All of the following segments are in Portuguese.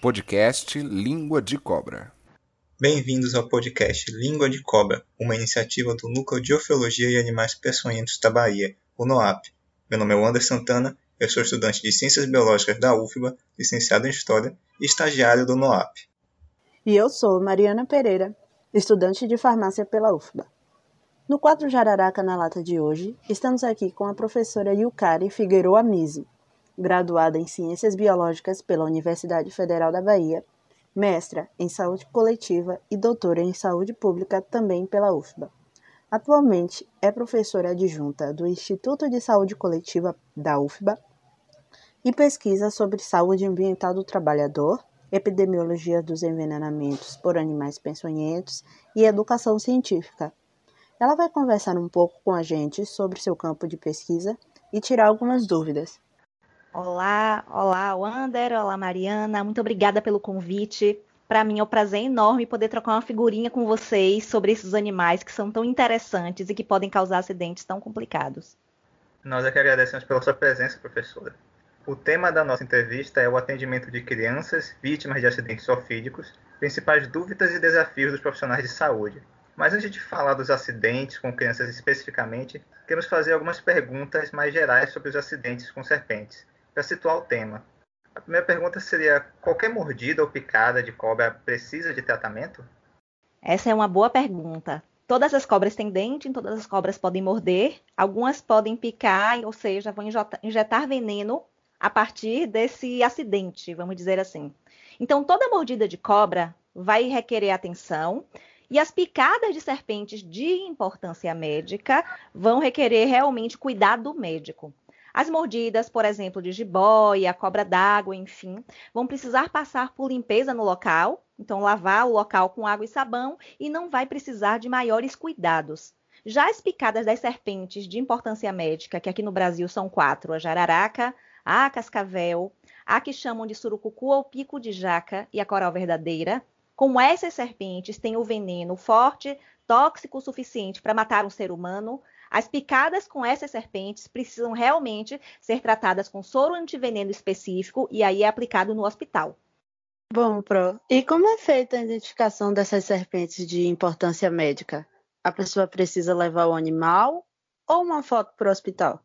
Podcast Língua de Cobra. Bem-vindos ao podcast Língua de Cobra, uma iniciativa do Núcleo de Orfeologia e Animais Peçonhentos da Bahia, o NOAP. Meu nome é Wander Santana, eu sou estudante de Ciências Biológicas da UFBA, licenciado em História e estagiário do NOAP. E eu sou Mariana Pereira, estudante de Farmácia pela UFBA. No quadro Jararaca na Lata de hoje, estamos aqui com a professora Yukari Figueiredo Mise, graduada em Ciências Biológicas pela Universidade Federal da Bahia, mestra em Saúde Coletiva e doutora em Saúde Pública também pela UFBA. Atualmente é professora adjunta do Instituto de Saúde Coletiva da UFBA e pesquisa sobre saúde ambiental do trabalhador, epidemiologia dos envenenamentos por animais peçonhentos e educação científica. Ela vai conversar um pouco com a gente sobre seu campo de pesquisa e tirar algumas dúvidas. Olá, olá, Wander, olá, Mariana. Muito obrigada pelo convite. Para mim é um prazer enorme poder trocar uma figurinha com vocês sobre esses animais que são tão interessantes e que podem causar acidentes tão complicados. Nós é que agradecemos pela sua presença, professora. O tema da nossa entrevista é o atendimento de crianças vítimas de acidentes ofídicos, principais dúvidas e desafios dos profissionais de saúde. Mas antes de falar dos acidentes com crianças especificamente, queremos fazer algumas perguntas mais gerais sobre os acidentes com serpentes para situar o tema. A primeira pergunta seria: qualquer mordida ou picada de cobra precisa de tratamento? Essa é uma boa pergunta. Todas as cobras têm dente, todas as cobras podem morder, algumas podem picar, ou seja, vão injetar veneno a partir desse acidente, vamos dizer assim. Então, toda mordida de cobra vai requerer atenção e as picadas de serpentes de importância médica vão requerer realmente cuidado médico. As mordidas, por exemplo, de jiboia, cobra d'água, enfim, vão precisar passar por limpeza no local, então lavar o local com água e sabão e não vai precisar de maiores cuidados. Já as picadas das serpentes de importância médica, que aqui no Brasil são quatro: a jararaca, a cascavel, a que chamam de surucucu ou pico de jaca e a coral verdadeira. Como essas serpentes têm o veneno forte, tóxico o suficiente para matar um ser humano, as picadas com essas serpentes precisam realmente ser tratadas com soro antiveneno específico e aí é aplicado no hospital. Bom, Pro, e como é feita a identificação dessas serpentes de importância médica? A pessoa precisa levar o animal ou uma foto para o hospital?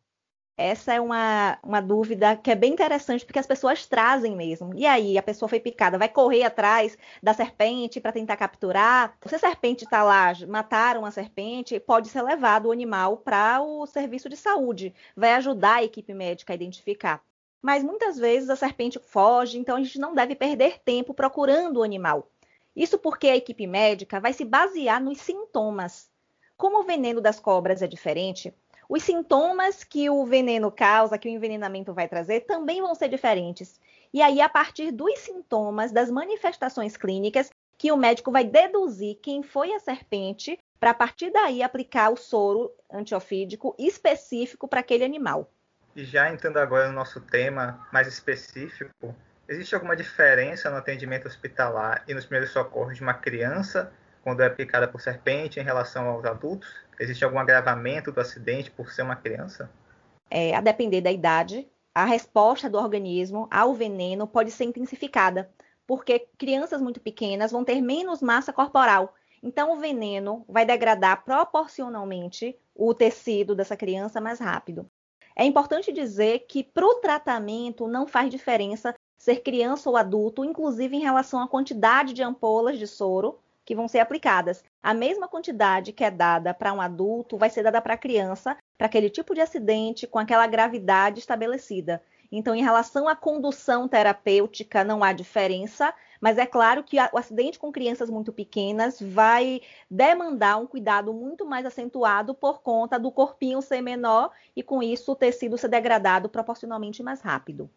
Essa é uma, uma dúvida que é bem interessante, porque as pessoas trazem mesmo. E aí, a pessoa foi picada, vai correr atrás da serpente para tentar capturar. Se a serpente está lá, mataram a serpente, pode ser levado o animal para o serviço de saúde. Vai ajudar a equipe médica a identificar. Mas muitas vezes a serpente foge, então a gente não deve perder tempo procurando o animal. Isso porque a equipe médica vai se basear nos sintomas. Como o veneno das cobras é diferente, os sintomas que o veneno causa, que o envenenamento vai trazer, também vão ser diferentes. E aí, a partir dos sintomas, das manifestações clínicas, que o médico vai deduzir quem foi a serpente, para a partir daí aplicar o soro antiofídico específico para aquele animal. E já entrando agora no nosso tema mais específico, existe alguma diferença no atendimento hospitalar e nos primeiros socorros de uma criança quando é picada por serpente em relação aos adultos? Existe algum agravamento do acidente por ser uma criança? É, a depender da idade, a resposta do organismo ao veneno pode ser intensificada, porque crianças muito pequenas vão ter menos massa corporal. Então, o veneno vai degradar proporcionalmente o tecido dessa criança mais rápido. É importante dizer que para o tratamento não faz diferença ser criança ou adulto, inclusive em relação à quantidade de ampolas de soro que vão ser aplicadas. A mesma quantidade que é dada para um adulto vai ser dada para a criança, para aquele tipo de acidente com aquela gravidade estabelecida. Então, em relação à condução terapêutica, não há diferença, mas é claro que o acidente com crianças muito pequenas vai demandar um cuidado muito mais acentuado por conta do corpinho ser menor e, com isso, o tecido ser degradado proporcionalmente mais rápido.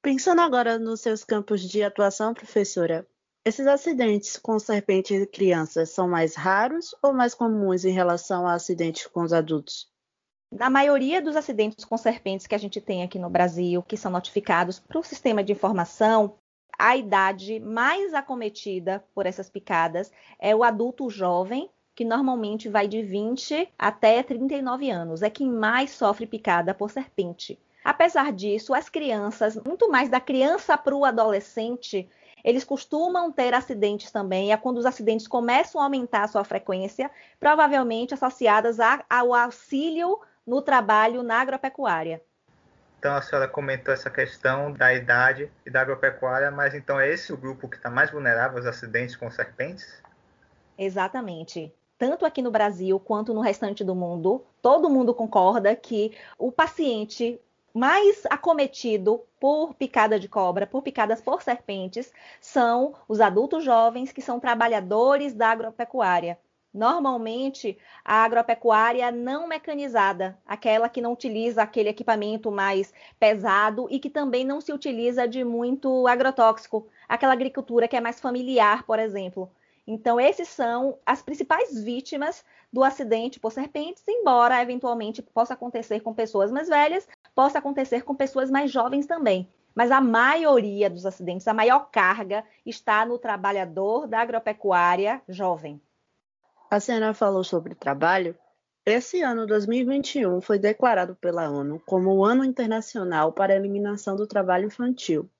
Pensando agora nos seus campos de atuação, professora, esses acidentes com serpentes e crianças são mais raros ou mais comuns em relação a acidentes com os adultos? Na maioria dos acidentes com serpentes que a gente tem aqui no Brasil, que são notificados para o sistema de informação, a idade mais acometida por essas picadas é o adulto jovem, que normalmente vai de 20 até 39 anos. É quem mais sofre picada por serpente. Apesar disso, as crianças, muito mais da criança para o adolescente, eles costumam ter acidentes também, é quando os acidentes começam a aumentar a sua frequência, provavelmente associadas ao auxílio no trabalho na agropecuária. Então a senhora comentou essa questão da idade e da agropecuária, mas então é esse o grupo que está mais vulnerável aos acidentes com serpentes? Exatamente. Tanto aqui no Brasil quanto no restante do mundo, todo mundo concorda que o paciente mais acometido por picada de cobra, por picadas por serpentes, são os adultos jovens que são trabalhadores da agropecuária. Normalmente, a agropecuária não mecanizada, aquela que não utiliza aquele equipamento mais pesado e que também não se utiliza de muito agrotóxico, aquela agricultura que é mais familiar, por exemplo. Então, esses são as principais vítimas do acidente por serpentes, embora eventualmente possa acontecer com pessoas mais velhas, possa acontecer com pessoas mais jovens também. Mas a maioria dos acidentes, a maior carga, está no trabalhador da agropecuária jovem. A senhora falou sobre trabalho. Esse ano 2021 foi declarado pela ONU como o Ano Internacional para a Eliminação do Trabalho Infantil.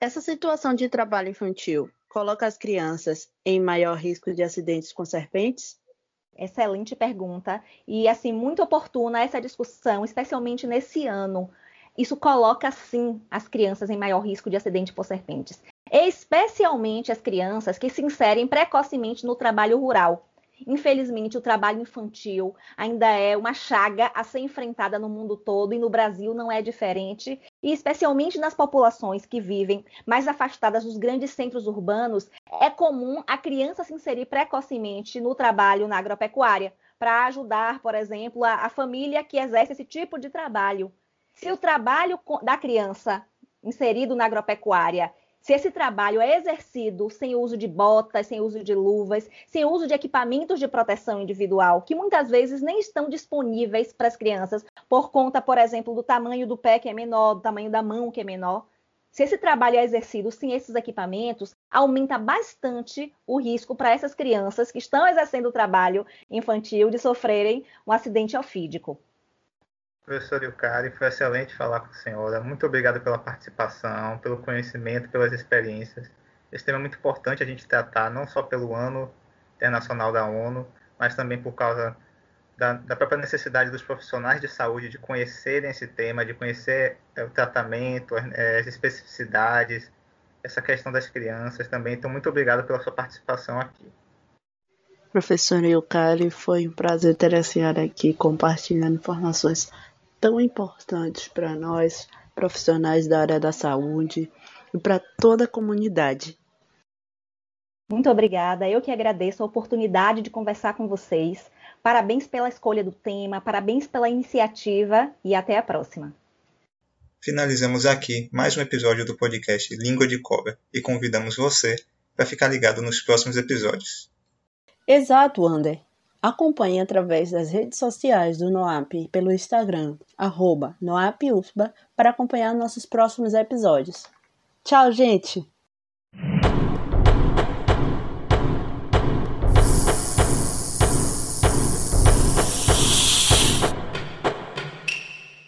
Essa situação de trabalho infantil coloca as crianças em maior risco de acidentes com serpentes? Excelente pergunta. E assim muito oportuna essa discussão, especialmente nesse ano. Isso coloca sim as crianças em maior risco de acidente por serpentes, especialmente as crianças que se inserem precocemente no trabalho rural, Infelizmente, o trabalho infantil ainda é uma chaga a ser enfrentada no mundo todo e no Brasil não é diferente, e especialmente nas populações que vivem mais afastadas dos grandes centros urbanos, é comum a criança se inserir precocemente no trabalho na agropecuária, para ajudar, por exemplo, a, a família que exerce esse tipo de trabalho. Se o trabalho da criança inserido na agropecuária se esse trabalho é exercido sem uso de botas, sem uso de luvas, sem uso de equipamentos de proteção individual, que muitas vezes nem estão disponíveis para as crianças, por conta, por exemplo, do tamanho do pé que é menor, do tamanho da mão que é menor. Se esse trabalho é exercido sem esses equipamentos, aumenta bastante o risco para essas crianças que estão exercendo o trabalho infantil de sofrerem um acidente ofídico. Professor Ilcari, foi excelente falar com a senhora. Muito obrigado pela participação, pelo conhecimento, pelas experiências. Esse tema é muito importante a gente tratar, não só pelo ano internacional da ONU, mas também por causa da, da própria necessidade dos profissionais de saúde de conhecerem esse tema, de conhecer é, o tratamento, é, as especificidades, essa questão das crianças também. Então, muito obrigado pela sua participação aqui. Professor Ilcari, foi um prazer ter a senhora aqui compartilhando informações tão importantes para nós, profissionais da área da saúde e para toda a comunidade. Muito obrigada. Eu que agradeço a oportunidade de conversar com vocês. Parabéns pela escolha do tema, parabéns pela iniciativa e até a próxima. Finalizamos aqui mais um episódio do podcast Língua de Cobra e convidamos você para ficar ligado nos próximos episódios. Exato, Ander. Acompanhe através das redes sociais do NOAP pelo Instagram, arroba NoapUFBA, para acompanhar nossos próximos episódios. Tchau, gente!